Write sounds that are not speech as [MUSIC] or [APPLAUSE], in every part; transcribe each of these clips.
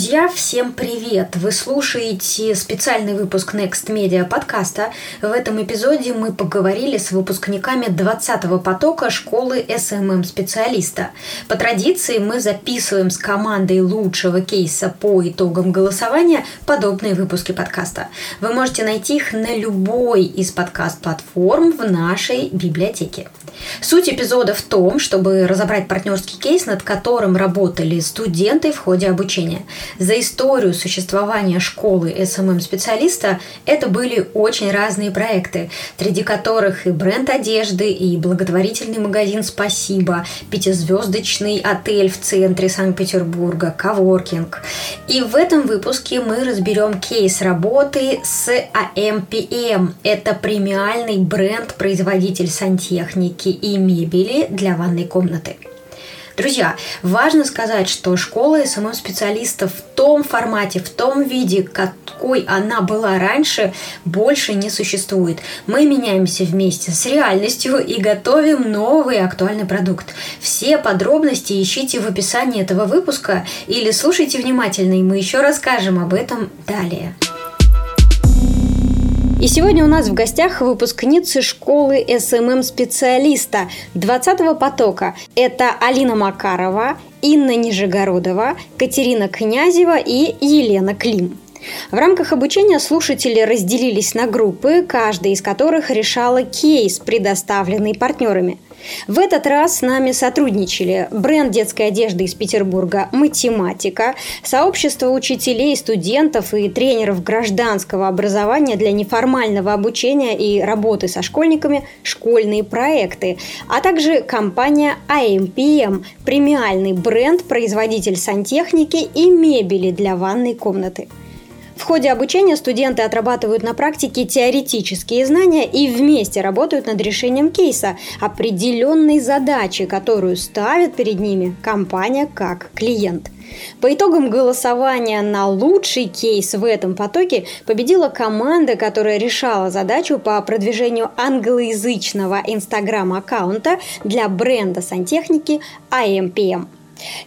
Друзья, всем привет! Вы слушаете специальный выпуск Next Media подкаста. В этом эпизоде мы поговорили с выпускниками 20-го потока школы SMM-специалиста. По традиции мы записываем с командой лучшего кейса по итогам голосования подобные выпуски подкаста. Вы можете найти их на любой из подкаст-платформ в нашей библиотеке. Суть эпизода в том, чтобы разобрать партнерский кейс, над которым работали студенты в ходе обучения. За историю существования школы SMM-специалиста это были очень разные проекты, среди которых и бренд одежды, и благотворительный магазин «Спасибо», пятизвездочный отель в центре Санкт-Петербурга, коворкинг. И в этом выпуске мы разберем кейс работы с AMPM. Это премиальный бренд-производитель сантехники и мебели для ванной комнаты. Друзья, важно сказать, что школа SMM-специалистов в том формате, в том виде, какой она была раньше, больше не существует. Мы меняемся вместе с реальностью и готовим новый актуальный продукт. Все подробности ищите в описании этого выпуска или слушайте внимательно, и мы еще расскажем об этом далее. И сегодня у нас в гостях выпускницы школы SMM-специалиста 20-го потока. Это Алина Макарова, Инна Нижегородова, Катерина Князева и Елена Клим. В рамках обучения слушатели разделились на группы, каждая из которых решала кейс, предоставленный партнерами – в этот раз с нами сотрудничали бренд детской одежды из Петербурга «Математика», сообщество учителей, студентов и тренеров гражданского образования для неформального обучения и работы со школьниками «Школьные проекты», а также компания AMPM – премиальный бренд, производитель сантехники и мебели для ванной комнаты. В ходе обучения студенты отрабатывают на практике теоретические знания и вместе работают над решением кейса, определенной задачи, которую ставит перед ними компания как клиент. По итогам голосования на лучший кейс в этом потоке победила команда, которая решала задачу по продвижению англоязычного инстаграм-аккаунта для бренда сантехники AMPM.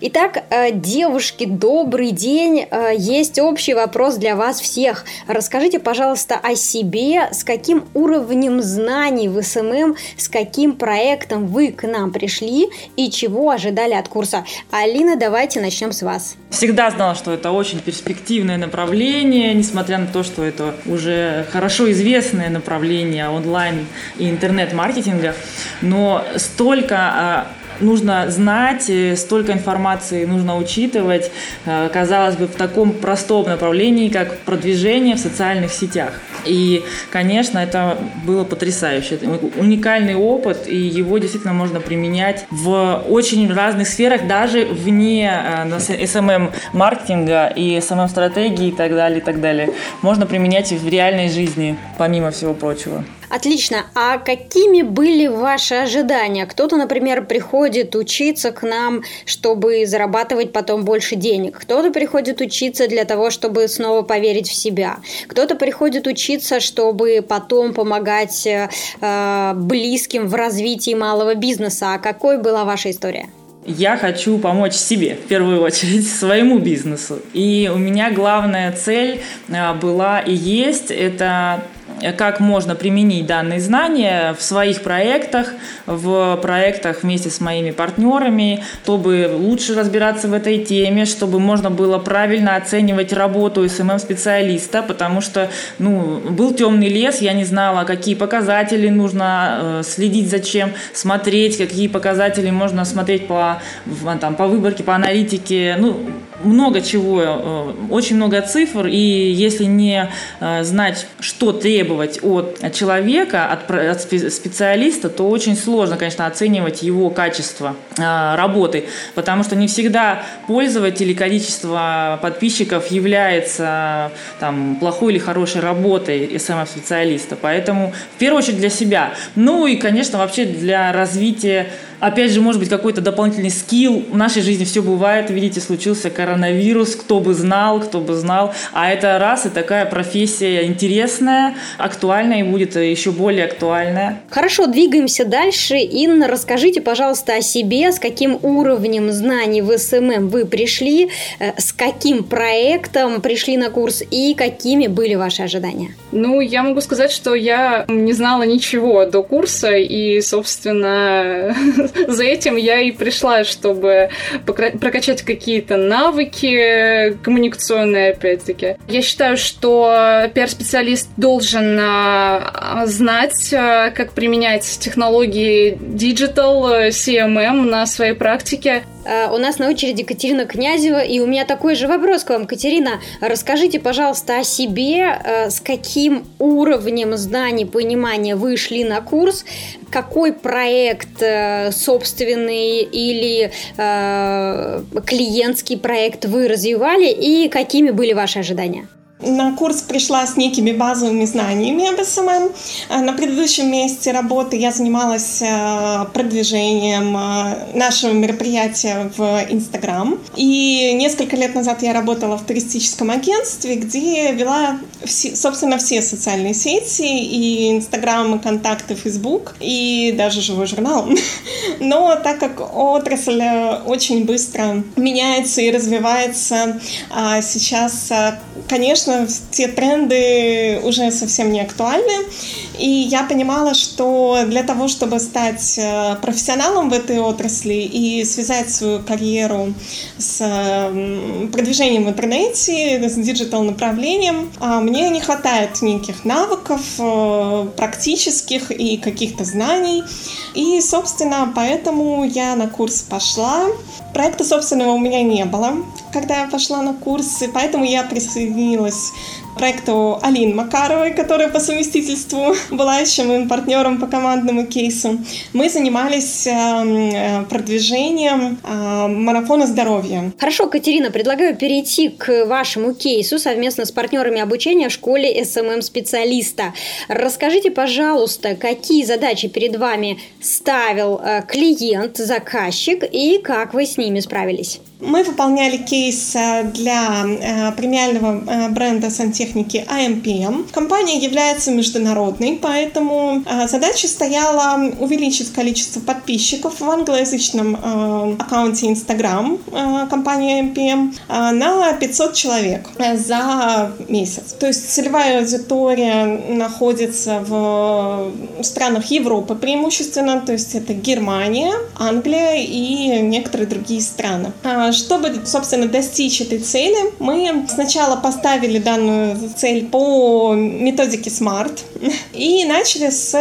Итак, э, девушки, добрый день. Э, есть общий вопрос для вас всех. Расскажите, пожалуйста, о себе, с каким уровнем знаний в SMM, с каким проектом вы к нам пришли и чего ожидали от курса. Алина, давайте начнем с вас. Всегда знала, что это очень перспективное направление, несмотря на то, что это уже хорошо известное направление онлайн и интернет-маркетинга. Но столько а, нужно знать, столько информации нужно учитывать, э, казалось бы, в таком простом направлении, как продвижение в социальных сетях. И, конечно, это было потрясающе. Это уникальный опыт, и его действительно можно применять в очень разных сферах, даже вне SMM-маркетинга э, и SMM-стратегии и так далее, и так далее. Можно применять в реальной жизни, помимо всего прочего. Отлично. А какими были ваши ожидания? Кто-то, например, приходит учиться к нам, чтобы зарабатывать потом больше денег. Кто-то приходит учиться для того, чтобы снова поверить в себя. Кто-то приходит учиться, чтобы потом помогать э, близким в развитии малого бизнеса. А какой была ваша история? Я хочу помочь себе, в первую очередь, [LAUGHS] своему бизнесу. И у меня главная цель э, была и есть – это как можно применить данные знания в своих проектах, в проектах вместе с моими партнерами, чтобы лучше разбираться в этой теме, чтобы можно было правильно оценивать работу SMM-специалиста, потому что ну, был темный лес, я не знала, какие показатели нужно э, следить за чем, смотреть, какие показатели можно смотреть по, там, по выборке, по аналитике. Ну, много чего, э, очень много цифр, и если не э, знать, что требовать от человека, от, специалиста, то очень сложно, конечно, оценивать его качество э, работы, потому что не всегда пользователь и количество подписчиков является там, плохой или хорошей работой SMM-специалиста. Поэтому в первую очередь для себя. Ну и, конечно, вообще для развития опять же, может быть, какой-то дополнительный скилл. В нашей жизни все бывает. Видите, случился коронавирус, кто бы знал, кто бы знал. А это раз и такая профессия интересная, актуальная и будет еще более актуальная. Хорошо, двигаемся дальше. Инна, расскажите, пожалуйста, о себе, с каким уровнем знаний в SMM вы пришли, э, с каким проектом пришли на курс и какими были ваши ожидания? Ну, я могу сказать, что я не знала ничего до курса, и, собственно, [LAUGHS] [LAUGHS] за этим я и пришла, чтобы прокачать какие-то навыки коммуникационные, опять-таки. Я считаю, что пиар-специалист должен а, знать, а, как применять технологии Digital, CMM на своей практике. А, у нас на очереди Катерина Князева, и у меня такой же вопрос к вам, Катерина. Расскажите, пожалуйста, о себе, с каким уровнем знаний, понимания вы шли на курс, какой проект э, собственный или э, клиентский проект вы развивали и какими были ваши ожидания? На курс пришла с некими базовыми знаниями об SMM. А на предыдущем месте работы я занималась э, продвижением э, нашего мероприятия в Инстаграм. И несколько лет назад я работала в туристическом агентстве, где вела, все, собственно, все социальные сети, и Инстаграм, и ВКонтакте, Фейсбук, и даже живой журнал. [LAUGHS] Но так как отрасль э, очень быстро меняется и развивается, а сейчас, конечно, те тренды уже совсем не актуальны. И я понимала, что для того, чтобы стать э, профессионалом в этой отрасли и связать свою карьеру с продвижением в интернете, с digital направлением, а, мне не хватает неких навыков э, практических и каких-то знаний. И, собственно, поэтому я на курс пошла. Проекта собственного у меня не было, когда я пошла на курсы, поэтому я присоединилась к проекту Алины Макаровой, которая по совместительству [LAUGHS] была еще моим партнером по командному кейсу. Мы занимались эм, э, продвижением э, марафона здоровья. Хорошо, Катерина, предлагаю перейти к вашему кейсу совместно с партнерами обучения в школе SMM-специалиста. Расскажите, пожалуйста, какие задачи перед вами ставил э, клиент, заказчик и как вы с ними справились? Мы выполняли кейс для премиального бренда сантехники AMPM. Компания является международной, поэтому задача стояла увеличить количество подписчиков в англоязычном аккаунте Instagram компании AMPM на 500 человек за месяц. То есть целевая аудитория находится в странах Европы преимущественно, то есть это Германия, Англия и некоторые другие страны. Чтобы, собственно, достичь этой цели, мы сначала поставили данную цель по методике SMART и начали с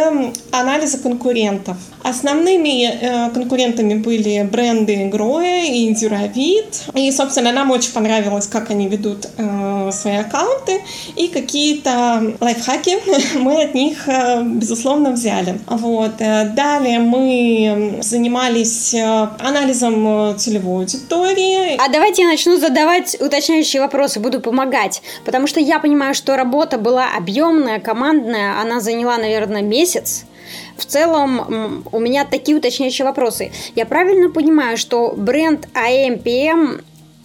анализа конкурентов. Основными э, конкурентами были бренды Гроя и Индюровид. И, собственно, нам очень понравилось, как они ведут э, свои аккаунты и какие-то лайфхаки [LAUGHS] мы от них, э, безусловно, взяли. Вот. Далее мы занимались анализом целевой аудитории. А давайте я начну задавать уточняющие вопросы, буду помогать. Потому что я понимаю, что работа была объемная, командная, она заняла, наверное, месяц. В целом, у меня такие уточняющие вопросы. Я правильно понимаю, что бренд AMPM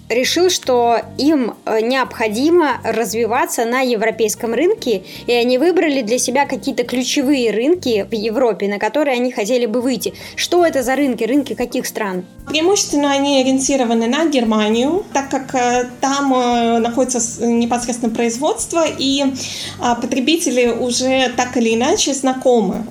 решил, что им э, необходимо развиваться на европейском рынке, и они выбрали для себя какие-то ключевые рынки в Европе, на которые они хотели бы выйти. Что это за рынки? Рынки каких стран? Преимущественно они ориентированы на Германию, так как э, там э, находится непосредственно производство, и а, потребители уже так или иначе знакомы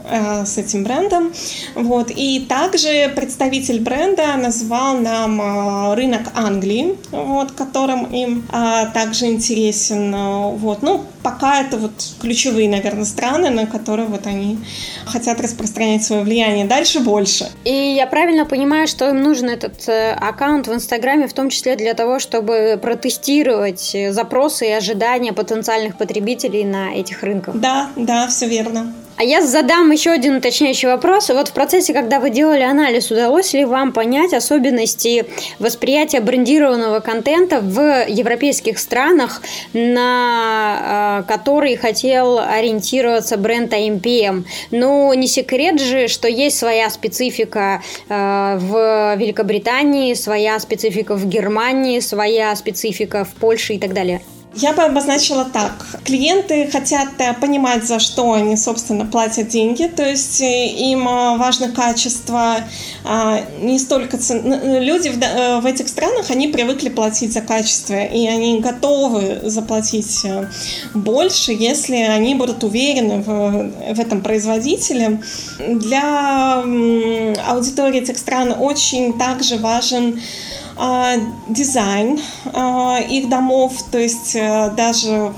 с этим брендом. Вот. И также представитель бренда назвал нам рынок Англии, вот, которым им а, также интересен. А, вот. Ну, пока это вот ключевые, наверное, страны, на которые вот они хотят распространять свое влияние. Дальше больше. И я правильно понимаю, что им нужен этот э, аккаунт в Инстаграме, в том числе для того, чтобы протестировать запросы и ожидания потенциальных потребителей на этих рынках? Да, да, все верно. А я задам еще один уточняющий вопрос. Вот в процессе, когда вы делали анализ, удалось ли вам понять особенности восприятия брендированного контента в европейских странах, на э, которые хотел ориентироваться бренд AMPM? Ну, не секрет же, что есть своя специфика э, в Великобритании, своя специфика в Германии, своя специфика в Польше и так далее. Я бы обозначила так. Клиенты хотят э, понимать, за что они, собственно, платят деньги. То есть э, им э, важно качество, а, не столько цен... Люди в этих странах, они привыкли платить за качество, и они готовы заплатить больше, если они будут уверены в, этом производителе. Для аудитории этих стран очень также важен а, дизайн а, их домов, то есть даже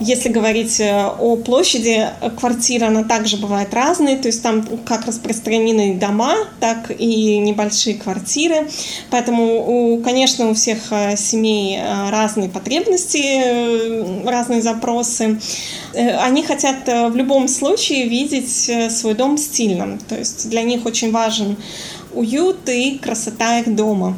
если говорить э, о площади, квартира, она также бывает разной, то есть там как распространены дома, так и небольшие квартиры. Поэтому, у, конечно, у всех э, семей разные потребности, разные запросы. Они хотят в любом случае видеть свой дом стильным, то есть для них очень важен уют и красота их дома.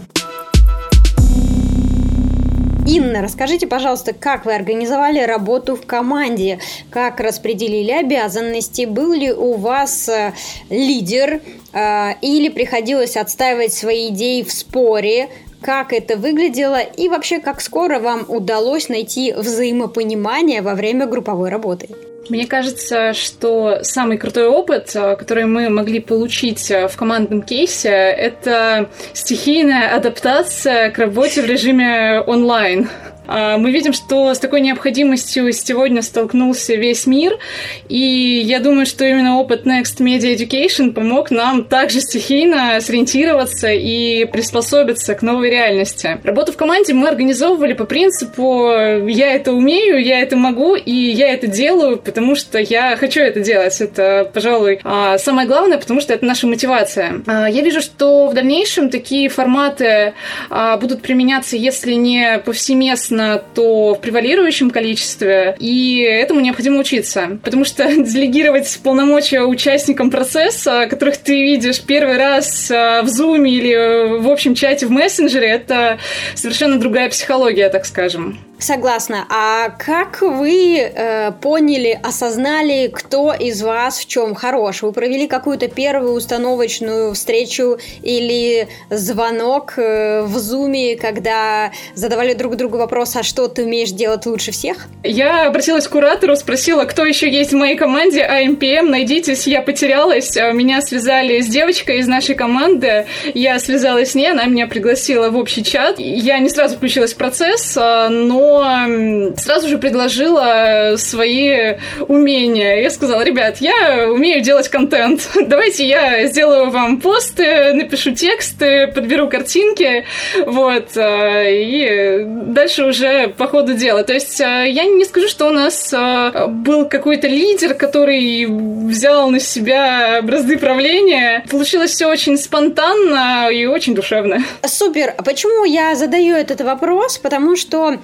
Инна, расскажите, пожалуйста, как вы организовали работу в команде, как распределили обязанности, был ли у вас э, лидер э, или приходилось отстаивать свои идеи в споре, как это выглядело? И вообще как скоро вам удалось найти взаимопонимание во время групповой работы? Мне кажется, что самый крутой опыт, э, который мы могли получить э, в командном кейсе, это стихийная адаптация к работе в режиме онлайн. А, мы видим, что с такой необходимостью сегодня столкнулся весь мир, и я думаю, что именно опыт Next Media Education помог нам также стихийно сориентироваться и приспособиться к новой реальности. Работу в команде мы организовывали по принципу «я это умею, я это могу, и я это делаю, потому что я хочу это делать». Это, пожалуй, а, самое главное, потому что это наша мотивация. А, я вижу, что в дальнейшем такие форматы будут применяться, если не повсеместно, соответственно, то в превалирующем количестве, и этому необходимо учиться. Потому что [LAUGHS] делегировать полномочия участникам процесса, которых ты видишь первый раз а, в Zoom или в общем чате в мессенджере, это совершенно другая психология, так скажем. Согласна. А как вы э, поняли, осознали, кто из вас в чем хорош? Вы провели какую-то первую установочную встречу или звонок э, в зуме, когда задавали друг другу вопрос, а что ты умеешь делать лучше всех? Я обратилась к куратору, спросила, кто еще есть в моей команде, АМПМ, найдитесь, я потерялась. А, меня связали с девочкой из нашей команды, я связалась с ней, она меня пригласила в общий чат. Я не сразу включилась в процесс, а, сразу же предложила свои умения. Я сказала, ребят, я умею делать контент. [LAUGHS] Давайте я сделаю вам посты, напишу тексты, подберу картинки, вот, э, и дальше уже по ходу дела. То есть э, я не скажу, что у нас э, был какой-то лидер, который взял на себя бразды правления. Получилось все очень спонтанно и очень душевно. Супер. Почему я задаю этот вопрос? Потому что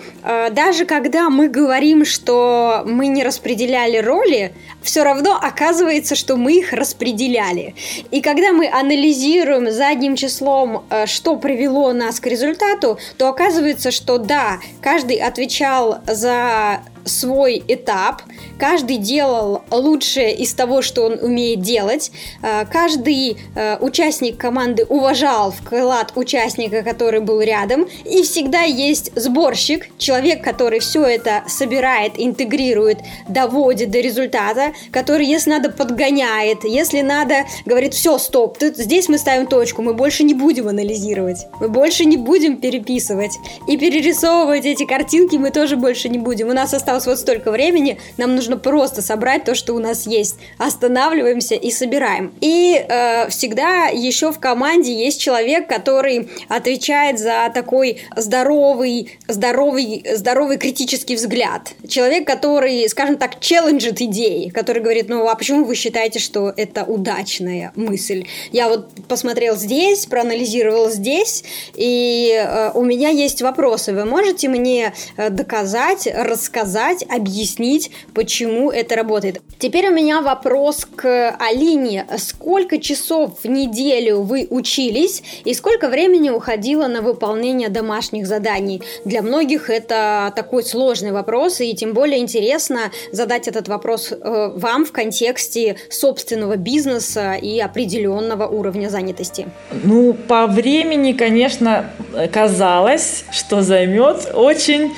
даже когда мы говорим, что мы не распределяли роли, все равно оказывается, что мы их распределяли. И когда мы анализируем задним числом, э, что привело нас к результату, то оказывается, что да, каждый отвечал за свой этап, каждый делал лучшее из того, что он умеет делать, э, каждый э, участник команды уважал вклад участника, который был рядом, и всегда есть сборщик, человек, который все это собирает, интегрирует, доводит до результата, который, если надо, подгоняет, если надо, говорит, все, стоп, тут, здесь мы ставим точку, мы больше не будем анализировать, мы больше не будем переписывать, и перерисовывать эти картинки мы тоже больше не будем, у нас осталось осталось вот столько времени, нам нужно просто собрать то, что у нас есть. Останавливаемся и собираем. И э, всегда еще в команде есть человек, который отвечает за такой здоровый, здоровый, здоровый критический взгляд. Человек, который, скажем так, челленджит идеи, который говорит, ну а почему вы считаете, что это удачная мысль? Я вот посмотрел здесь, проанализировал здесь, и э, у меня есть вопросы. Вы можете мне э, доказать, рассказать, рассказать, объяснить, почему это работает. Теперь у меня вопрос к Алине. Сколько часов в неделю вы учились и сколько времени уходило на выполнение домашних заданий? Для многих это такой сложный вопрос, и тем более интересно задать этот вопрос э, вам в контексте собственного бизнеса и определенного уровня занятости. Ну, по времени, конечно, казалось, что займет очень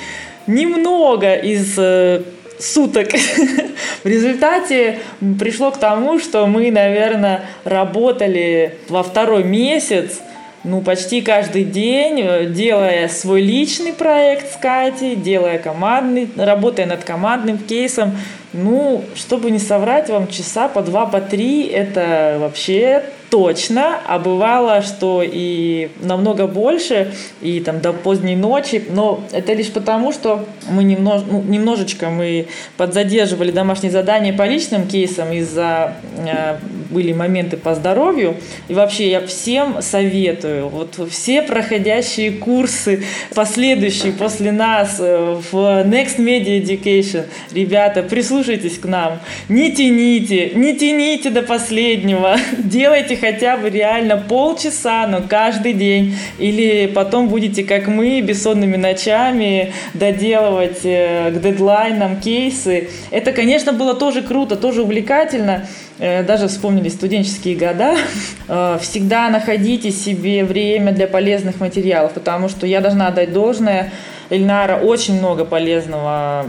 немного из э, суток. В результате пришло к тому, что мы, наверное, работали во второй месяц, ну, почти каждый день, э, делая свой личный проект с Катей, делая командный, работая над командным кейсом. Ну, чтобы не соврать вам, часа по два, по три, это вообще точно, а бывало, что и намного больше, и там до поздней ночи, но это лишь потому, что мы немнож, ну, немножечко мы подзадерживали домашние задания по личным кейсам из-за э, были моменты по здоровью, и вообще я всем советую, вот все проходящие курсы, последующие после нас э, в Next Media Education, ребята, прислушайтесь к нам, не тяните, не тяните до последнего, [LAUGHS] делайте хотя бы реально полчаса, но каждый день. Или потом будете, как мы, бессонными ночами доделывать э, к дедлайнам кейсы. Это, конечно, было тоже круто, тоже увлекательно. Э, даже вспомнили студенческие года. Э, всегда находите себе время для полезных материалов, потому что я должна отдать должное – Эльнара очень много полезного,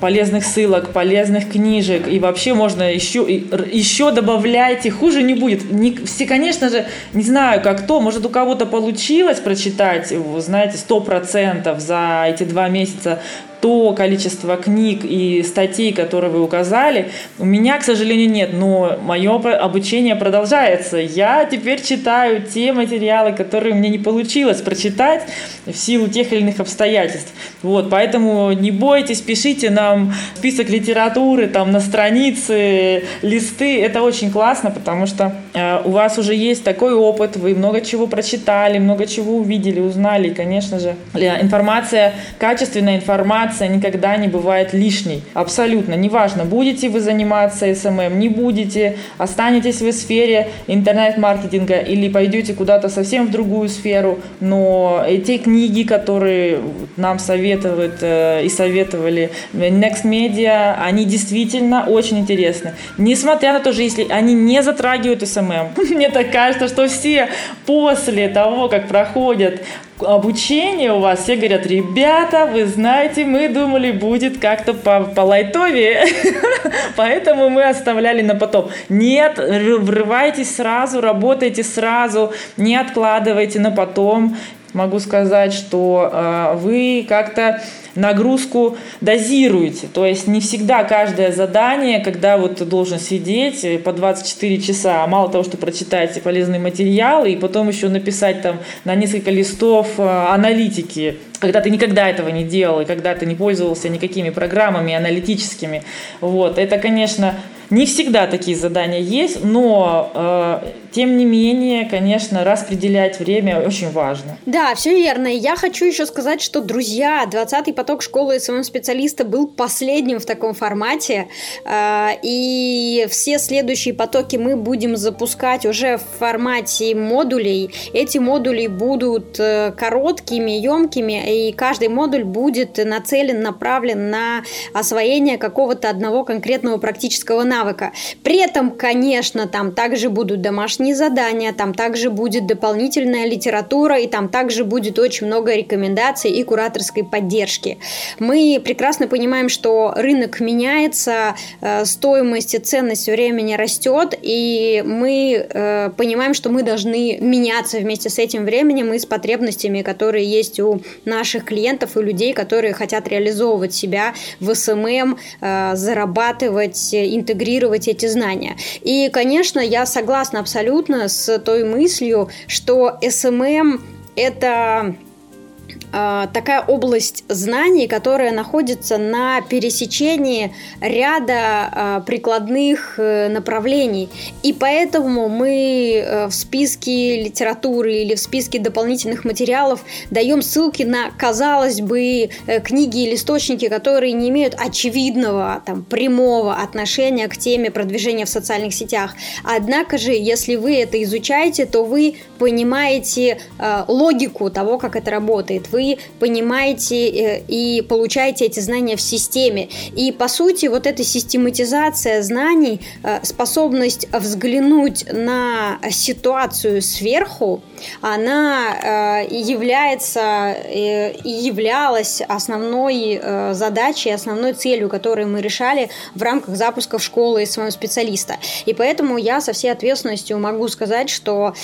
полезных ссылок, полезных книжек. И вообще можно еще, еще добавляйте, хуже не будет. Не, все, конечно же, не знаю, как то, может, у кого-то получилось прочитать, знаете, сто процентов за эти два месяца то количество книг и статей, которые вы указали, у меня, к сожалению, нет, но мое обучение продолжается. Я теперь читаю те материалы, которые мне не получилось прочитать в силу тех или иных обстоятельств. Вот, поэтому не бойтесь, пишите нам список литературы там на странице, листы. Это очень классно, потому что э, у вас уже есть такой опыт, вы много чего прочитали, много чего увидели, узнали. И, конечно же, э, информация, качественная информация никогда не бывает лишней. Абсолютно. Неважно, будете вы заниматься SMM, не будете, останетесь вы в сфере интернет-маркетинга или пойдете куда-то совсем в другую сферу, но те книги, которые нам советуют э, и советовали Next Media, они действительно очень интересны. Несмотря на то, что если они не затрагивают SMM, [LAUGHS] мне так кажется, что все после того, как проходят обучение у вас, все говорят, ребята, вы знаете, мы думали, будет как-то по, полайтовее, [LAUGHS] поэтому мы оставляли на потом. Нет, врывайтесь сразу, работайте сразу, не откладывайте на потом. Могу сказать, что э, вы как-то нагрузку дозируете. То есть не всегда каждое задание, когда вот ты должен сидеть э, по 24 часа, а мало того, что прочитать полезные материалы, и потом еще написать там на несколько листов э, аналитики, когда ты никогда этого не делал, и когда ты не пользовался никакими программами аналитическими. Вот. Это, конечно, не всегда такие задания есть, но э, тем не менее, конечно, распределять время очень важно. Да, все верно. Я хочу еще сказать, что, друзья, 20-й поток школы SMM-специалиста был последним в таком формате, э, и все следующие потоки мы будем запускать уже в формате модулей. Эти модули будут э, короткими, емкими, и каждый модуль будет нацелен, направлен на освоение какого-то одного конкретного практического навыка. При этом, конечно, там также будут домашние задания, там также будет дополнительная литература, и там также будет очень много рекомендаций и кураторской поддержки. Мы прекрасно понимаем, что рынок меняется, э, стоимость и ценность времени растет, и мы э, понимаем, что мы должны меняться вместе с этим временем и с потребностями, которые есть у наших клиентов и людей, которые хотят реализовывать себя в SMM, э, зарабатывать, интегрировать эти знания. И, конечно, я согласна абсолютно с той мыслью, что SMM это такая область знаний, которая находится на пересечении ряда э, прикладных э, направлений. И поэтому мы э, в списке литературы или в списке дополнительных материалов даем ссылки на, казалось бы, э, книги или источники, которые не имеют очевидного, там, прямого отношения к теме продвижения в социальных сетях. Однако же, если вы это изучаете, то вы понимаете логику того, как это работает. Вы понимаете э, и получаете эти знания в системе. И по сути, вот эта систематизация знаний, э, способность взглянуть на ситуацию сверху, она э, является и являлась основной задачей, основной целью, которую мы решали в рамках запуска школы своего специалиста. И поэтому я со всей ответственностью могу сказать, что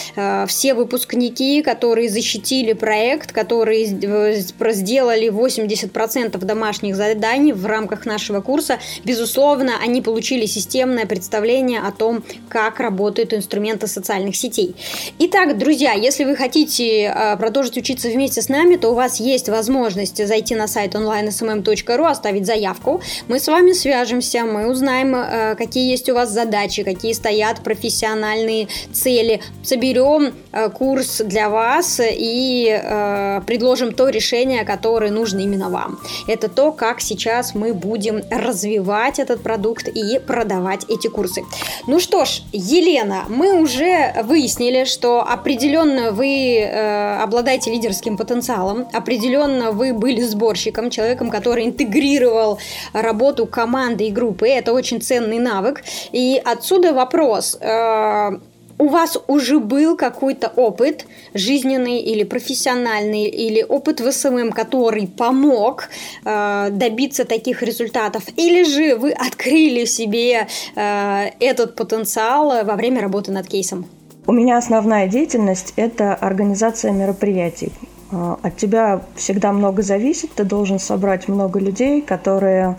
все выпускники, которые защитили проект, которые сделали 80% домашних заданий в рамках нашего курса, безусловно, они получили системное представление о том, как работают инструменты социальных сетей. Итак, друзья, если вы хотите а, продолжить учиться вместе с нами, то у вас есть возможность зайти на сайт online.smm.ru, оставить заявку. Мы с вами свяжемся, мы узнаем, а, какие есть у вас задачи, какие стоят профессиональные цели. Соберем а, курс для вас и предложим то решение, которое нужно именно вам. Это то, как сейчас мы будем развивать этот продукт и продавать эти курсы. Ну что ж, Елена, мы уже выяснили, что определенно вы э, обладаете лидерским потенциалом, определенно вы были сборщиком, человеком, который интегрировал работу команды и группы. Это очень ценный навык. И отсюда вопрос. Э, у вас уже был какой-то опыт жизненный или профессиональный, или опыт в SMM, который помог э, добиться таких результатов, или же вы открыли себе э, этот потенциал во время работы над кейсом? У меня основная деятельность – это организация мероприятий. А, от тебя всегда много зависит, ты должен собрать много людей, которые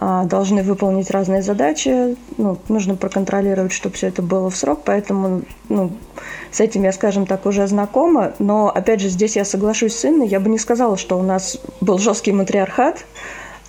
должны выполнить разные задачи. Ну, нужно проконтролировать, чтобы все это было в срок, поэтому ну, с этим я, скажем так, уже знакома. Но, опять же, здесь я соглашусь с Инной. Я бы не сказала, что у нас был жесткий матриархат.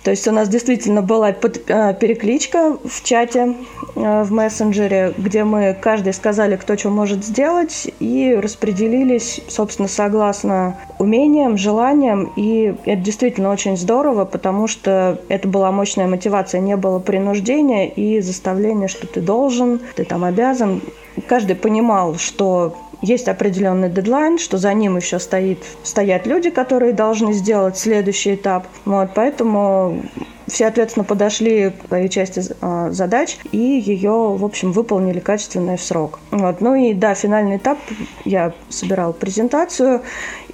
То есть у нас действительно была э, перекличка в чате, э, в мессенджере, где мы каждый сказали, кто что может сделать, и распределились, собственно, согласно умениям, желаниям. И это действительно очень здорово, потому что это была мощная мотивация, не было принуждения и заставления, что ты должен, ты там обязан. Каждый понимал, что есть определенный дедлайн, что за ним еще стоит, стоят люди, которые должны сделать следующий этап. Вот, поэтому все ответственно подошли к своей части э, задач и ее, в общем, выполнили качественно и в срок. Вот. Ну и да, финальный этап я собирал презентацию,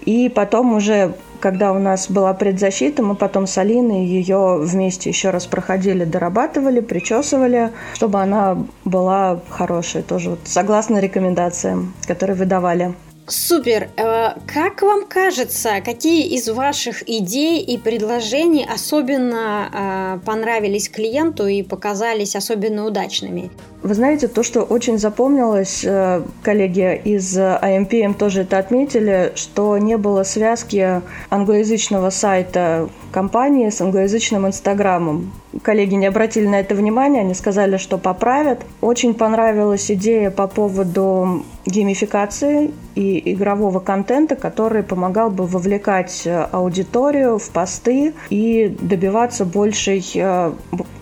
и потом уже когда у нас была предзащита, мы потом с Алиной ее вместе еще раз проходили, дорабатывали, причесывали, чтобы она была хорошая, тоже вот согласно рекомендациям, которые выдавали. Супер! Э, как вам кажется, какие из ваших идей и предложений особенно э, понравились клиенту и показались особенно удачными? Вы знаете, то, что очень запомнилось, э, коллеги из IMPM тоже это отметили, что не было связки англоязычного сайта компании с англоязычным инстаграмом. Коллеги не обратили на это внимание, они сказали, что поправят. Очень понравилась идея по поводу геймификации и игрового контента, который помогал бы вовлекать э, аудиторию в посты и добиваться большей э,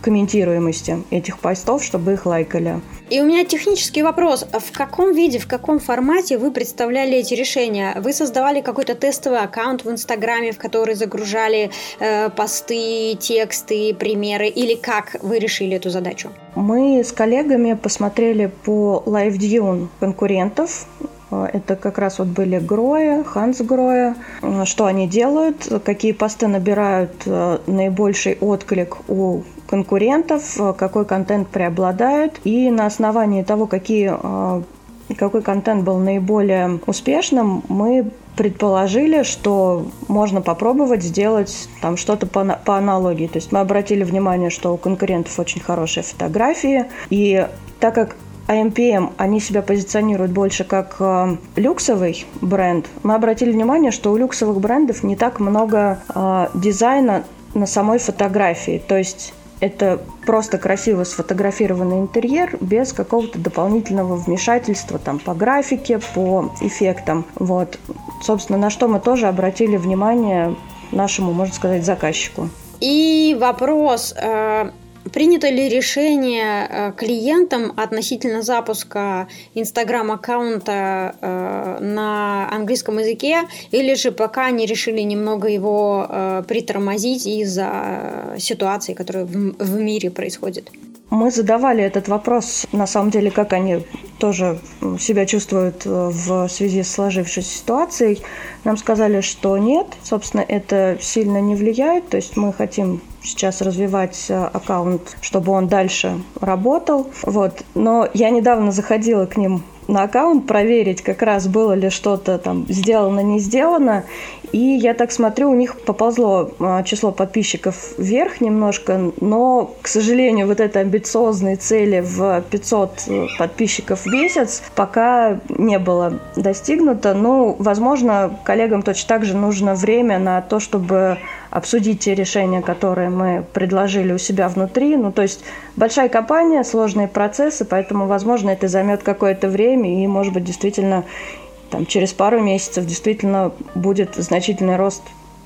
комментируемости этих постов, чтобы их лайкали. И у меня технический вопрос. В каком виде, в каком формате вы представляли эти решения? Вы создавали какой-то тестовый аккаунт в Инстаграме, в который загружали э, посты, тексты, примеры? Или как вы решили эту задачу? Мы с коллегами посмотрели по LiveDune конкурентов, это как раз вот были Гроя, Ханс Гроя. Что они делают, какие посты набирают э, наибольший отклик у конкурентов, э, какой контент преобладает. И на основании того, какие э, какой контент был наиболее успешным, мы предположили, что можно попробовать сделать там что-то по, по аналогии. То есть мы обратили внимание, что у конкурентов очень хорошие фотографии, и так как AMPM, они себя позиционируют больше как э, люксовый бренд, мы обратили внимание, что у люксовых брендов не так много э, дизайна на самой фотографии. То есть это просто красиво сфотографированный интерьер без какого-то дополнительного вмешательства там по графике, по эффектам. Вот. Собственно, на что мы тоже обратили внимание нашему, можно сказать, заказчику. И вопрос, э, Принято ли решение э, клиентам относительно запуска Инстаграм-аккаунта э, на английском языке, или же пока они решили немного его э, притормозить из-за ситуации, которая в мире происходит? Мы задавали этот вопрос, на самом деле, как они тоже себя чувствуют в связи с сложившейся ситуацией. Нам сказали, что нет, собственно, это сильно не влияет, то есть мы хотим сейчас развивать э, аккаунт, чтобы он дальше работал. Вот. Но я недавно заходила к ним на аккаунт проверить, как раз было ли что-то там сделано, не сделано. И я так смотрю, у них поползло а, число подписчиков вверх немножко, но, к сожалению, вот этой амбициозной цели в 500 э, подписчиков в месяц пока не было достигнуто. Ну, возможно, коллегам точно так же нужно время на то, чтобы обсудить те решения, которые мы предложили у себя внутри. Ну, то есть большая компания, сложные процессы, поэтому, возможно, это займет какое-то время, и, может быть, действительно там, через пару месяцев действительно будет значительный рост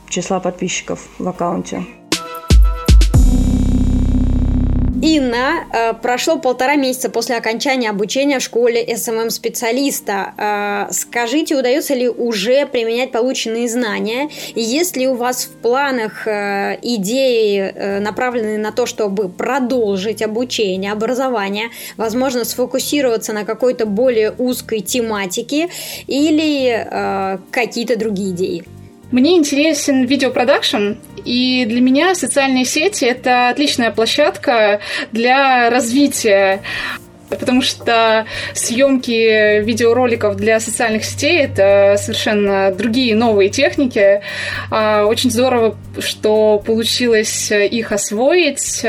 числа подписчиков в аккаунте. Инна, э, прошло полтора месяца после окончания обучения в школе SMM-специалиста. Э, скажите, удается ли уже применять полученные знания? И есть ли у вас в планах э, идеи, направленные на то, чтобы продолжить обучение, образование, возможно, сфокусироваться на какой-то более узкой тематике или какие-то другие идеи? Мне интересен видеопродакшн, и для меня социальные сети – это отличная площадка для развития потому что съемки видеороликов для социальных сетей это совершенно другие новые техники. А, очень здорово, что получилось их освоить.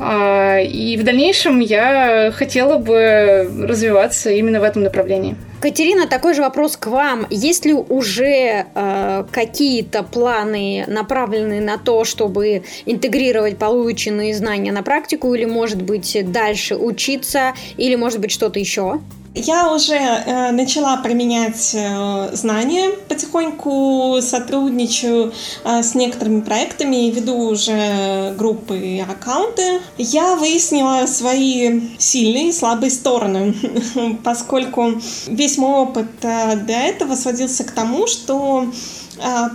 А, и в дальнейшем я хотела бы развиваться именно в этом направлении. Катерина, такой же вопрос к вам. Есть ли уже э, какие-то планы, направленные на то, чтобы интегрировать полученные знания на практику, или, может быть, дальше учиться, или, может быть, что-то еще? Я уже э, начала применять э, знания, потихоньку сотрудничаю э, с некоторыми проектами и веду уже группы и аккаунты. Я выяснила свои сильные и слабые стороны, [LAUGHS] поскольку весь мой опыт э, до этого сводился к тому, что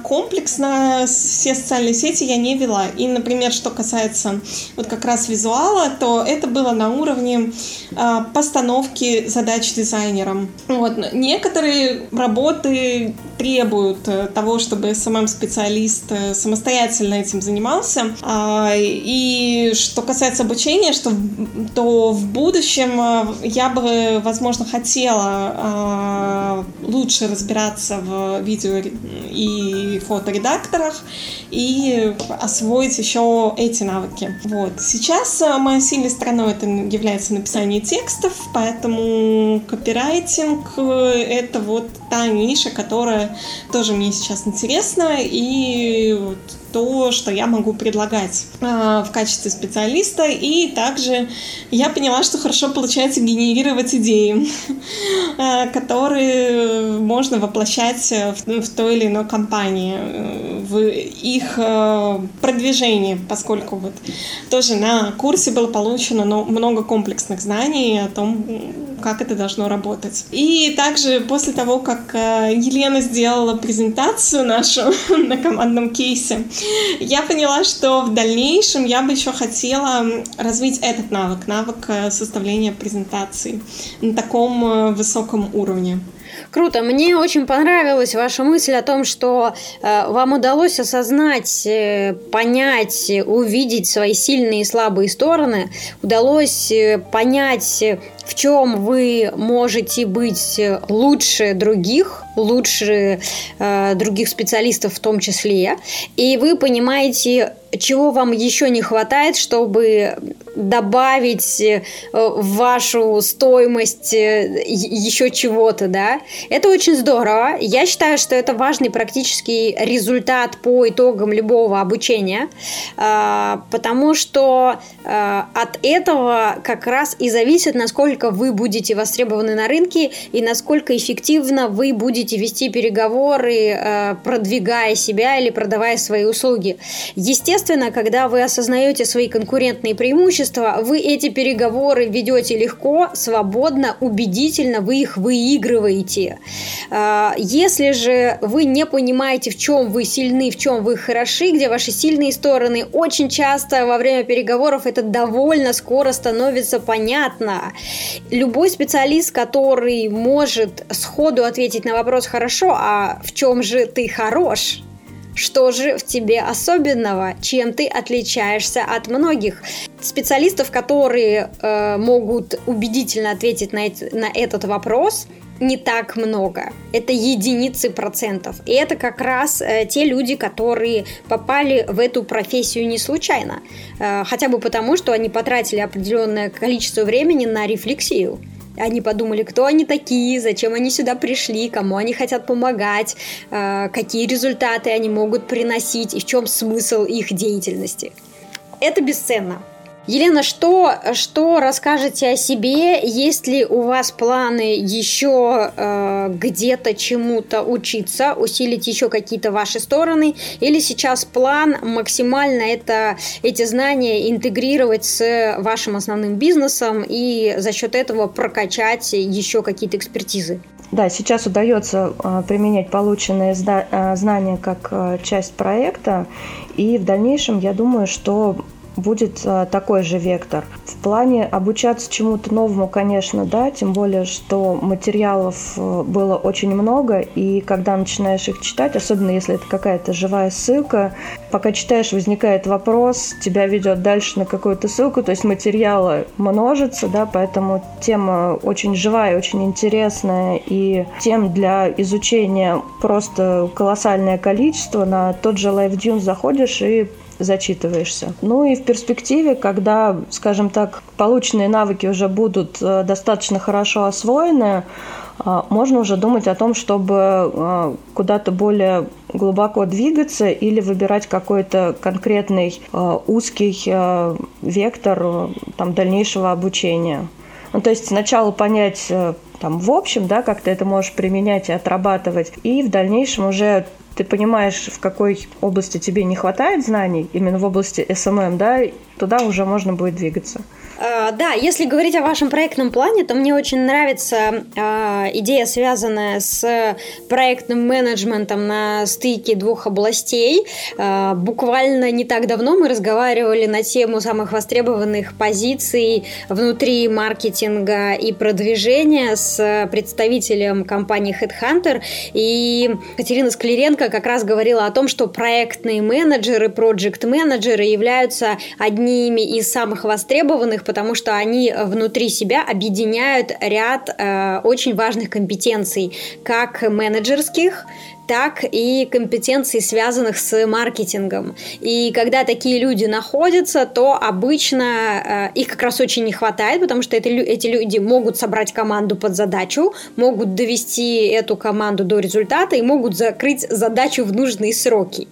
комплексно все социальные сети я не вела. И, например, что касается вот как раз визуала, то это было на уровне а, постановки задач дизайнерам. Вот. Некоторые работы требуют э, того, чтобы SMM-специалист э, самостоятельно этим занимался. А, и что касается обучения, что, то в будущем э, я бы, возможно, хотела лучше разбираться в видео и и фоторедакторах и освоить еще эти навыки. Вот. Сейчас э, моей сильной стороной это является написание текстов, поэтому копирайтинг — это вот та ниша, которая тоже мне сейчас интересна, и вот то, что я могу предлагать э, в качестве специалиста. И также я поняла, что хорошо получается генерировать идеи, э, [LAUGHS] которые можно воплощать в, в той или иной компании, э, в их э, продвижении, поскольку вот тоже на курсе было получено много комплексных знаний о том, как это должно работать. И также после того, как э, Елена сделала презентацию нашу [LAUGHS] на командном кейсе, я поняла, что в дальнейшем я бы еще хотела развить этот навык, навык э, составления презентаций на таком э, высоком уровне. Круто. Мне очень понравилась ваша мысль о том, что э, вам удалось осознать, э, понять, увидеть свои сильные и слабые стороны, удалось э, понять, в чем вы можете быть лучше других, лучше э, других специалистов в том числе, и вы понимаете, чего вам еще не хватает, чтобы добавить э, в вашу стоимость э, еще чего-то, да? Это очень здорово. Я считаю, что это важный практический результат по итогам любого обучения, а, потому что э, от этого как раз и зависит, насколько вы будете востребованы на рынке и насколько эффективно вы будете вести переговоры, продвигая себя или продавая свои услуги. Естественно, когда вы осознаете свои конкурентные преимущества, вы эти переговоры ведете легко, свободно, убедительно, вы их выигрываете. А, если же вы не понимаете, в чем вы сильны, в чем вы хороши, где ваши сильные стороны, очень часто во время переговоров это довольно скоро становится понятно. Любой специалист, который может сходу ответить на вопрос «хорошо, а в чем же ты хорош?» Что же в тебе особенного, чем ты отличаешься от многих? Специалистов, которые э, могут убедительно ответить на, эти, на этот вопрос, не так много. Это единицы процентов. И это как раз э, те люди, которые попали в эту профессию не случайно. Э, хотя бы потому, что они потратили определенное количество времени на рефлексию. Они подумали, кто они такие, зачем они сюда пришли, кому они хотят помогать, э, какие результаты они могут приносить и в чем смысл их деятельности. Это бесценно. Елена, что, что расскажете о себе? Есть ли у вас планы еще э, где-то чему-то учиться, усилить еще какие-то ваши стороны? Или сейчас план максимально это, эти знания интегрировать с вашим основным бизнесом и за счет этого прокачать еще какие-то экспертизы? Да, сейчас удается э, применять полученные э, знания как э, часть проекта, и в дальнейшем я думаю, что будет а, такой же вектор. В плане обучаться чему-то новому, конечно, да, тем более, что материалов э, было очень много, и когда начинаешь их читать, особенно если это какая-то живая ссылка, пока читаешь, возникает вопрос, тебя ведет дальше на какую-то ссылку, то есть материала множится, да, поэтому тема очень живая, очень интересная, и тем для изучения просто колоссальное количество. На тот же LiveDune заходишь и зачитываешься. Ну и в перспективе, когда, скажем так, полученные навыки уже будут э, достаточно хорошо освоены, э, можно уже думать о том, чтобы э, куда-то более глубоко двигаться или выбирать какой-то конкретный узкий вектор там, дальнейшего обучения. Ну, то есть сначала понять там, в общем, да, как ты это можешь применять и отрабатывать, и в дальнейшем уже ты понимаешь, в какой области тебе не хватает знаний, именно в области SMM, да, туда уже можно будет двигаться. А, да, если говорить о вашем проектном плане, то мне очень нравится э, идея, связанная с проектным менеджментом на стыке двух областей. Э, буквально не так давно мы разговаривали на тему самых востребованных позиций внутри маркетинга и продвижения с представителем компании Headhunter. И Катерина Склеренко как раз говорила о том, что проектные менеджеры, проект-менеджеры являются одними из самых востребованных потому что они внутри себя объединяют ряд э, очень важных компетенций, как менеджерских, так и компетенций, связанных с маркетингом. И когда такие люди находятся, то обычно э, их как раз очень не хватает, потому что это, эти люди могут собрать команду под задачу, могут довести эту команду до результата и могут закрыть задачу в нужные сроки.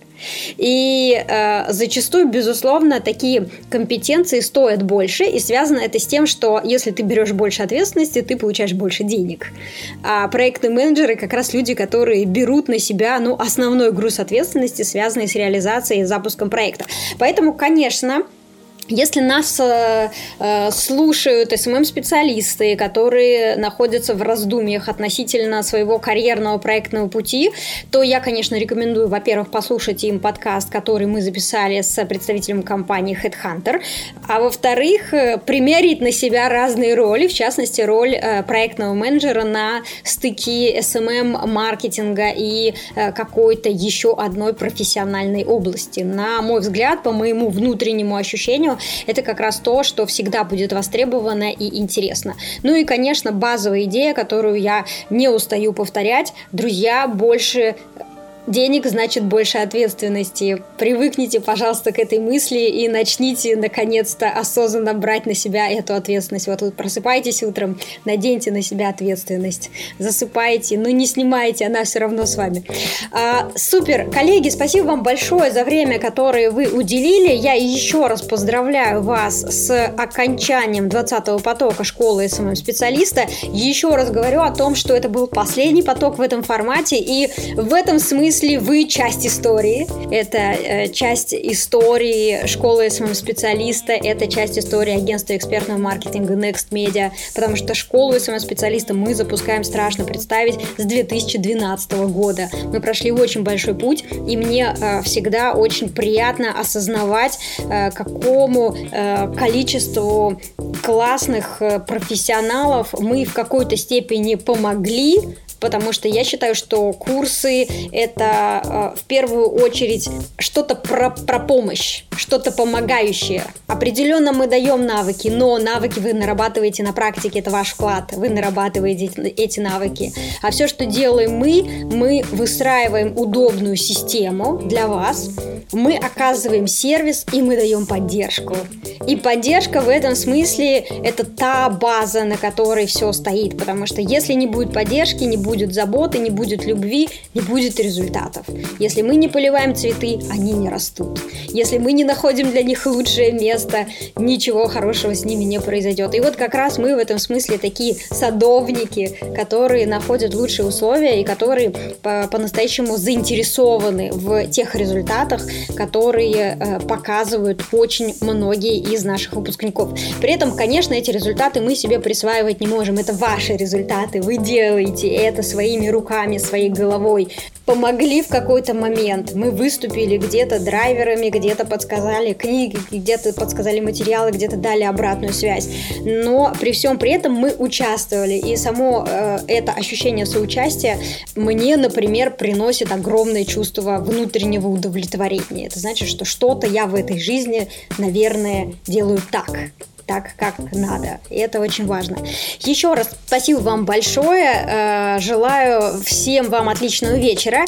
И э, зачастую, безусловно, такие компетенции стоят больше, и связано это с тем, что если ты берешь больше ответственности, ты получаешь больше денег. А проектные менеджеры как раз люди, которые берут на себя ну, основной груз ответственности, связанный с реализацией и запуском проекта. Поэтому, конечно, если нас э, э, слушают СММ-специалисты, которые находятся в раздумьях относительно своего карьерного проектного пути, то я, конечно, рекомендую, во-первых, послушать им подкаст, который мы записали с представителем компании Headhunter, а во-вторых, э, примерить на себя разные роли, в частности, роль э, проектного менеджера на стыке СММ-маркетинга и э, какой-то еще одной профессиональной области. На мой взгляд, по моему внутреннему ощущению, это как раз то, что всегда будет востребовано и интересно. Ну и, конечно, базовая идея, которую я не устаю повторять, друзья, больше денег значит больше ответственности. Привыкните, пожалуйста, к этой мысли и начните, наконец-то, осознанно брать на себя эту ответственность. Вот вы просыпаетесь утром, наденьте на себя ответственность. Засыпаете, но не снимайте, она все равно с вами. А, супер! Коллеги, спасибо вам большое за время, которое вы уделили. Я еще раз поздравляю вас с окончанием 20-го потока школы SMM-специалиста. Еще раз говорю о том, что это был последний поток в этом формате, и в этом смысле смысле вы часть истории. Это э, часть истории школы SMM-специалиста, это часть истории агентства экспертного маркетинга Next Media, потому что школу SMM-специалиста мы запускаем, страшно представить, с 2012 года. Мы прошли очень большой путь, и мне э, всегда очень приятно осознавать, э, какому э, количеству классных э, профессионалов мы в какой-то степени помогли потому что я считаю, что курсы – это э, в первую очередь что-то про, про помощь, что-то помогающее. Определенно мы даем навыки, но навыки вы нарабатываете на практике, это ваш вклад, вы нарабатываете эти навыки. А все, что делаем мы, мы выстраиваем удобную систему для вас, мы оказываем сервис и мы даем поддержку. И поддержка в этом смысле – это та база, на которой все стоит, потому что если не будет поддержки, не будет будет заботы, не будет любви, не будет результатов. Если мы не поливаем цветы, они не растут. Если мы не находим для них лучшее место, ничего хорошего с ними не произойдет. И вот как раз мы в этом смысле такие садовники, которые находят лучшие условия и которые по-настоящему заинтересованы в тех результатах, которые э, показывают очень многие из наших выпускников. При этом, конечно, эти результаты мы себе присваивать не можем. Это ваши результаты, вы делаете это это своими руками, своей головой, помогли в какой-то момент. Мы выступили где-то драйверами, где-то подсказали книги, где-то подсказали материалы, где-то дали обратную связь. Но при всем при этом мы участвовали. И само э, это ощущение соучастия мне, например, приносит огромное чувство внутреннего удовлетворения. Это значит, что что-то я в этой жизни, наверное, делаю так так, как надо. И это очень важно. Еще раз спасибо вам большое. Э, желаю всем вам отличного вечера.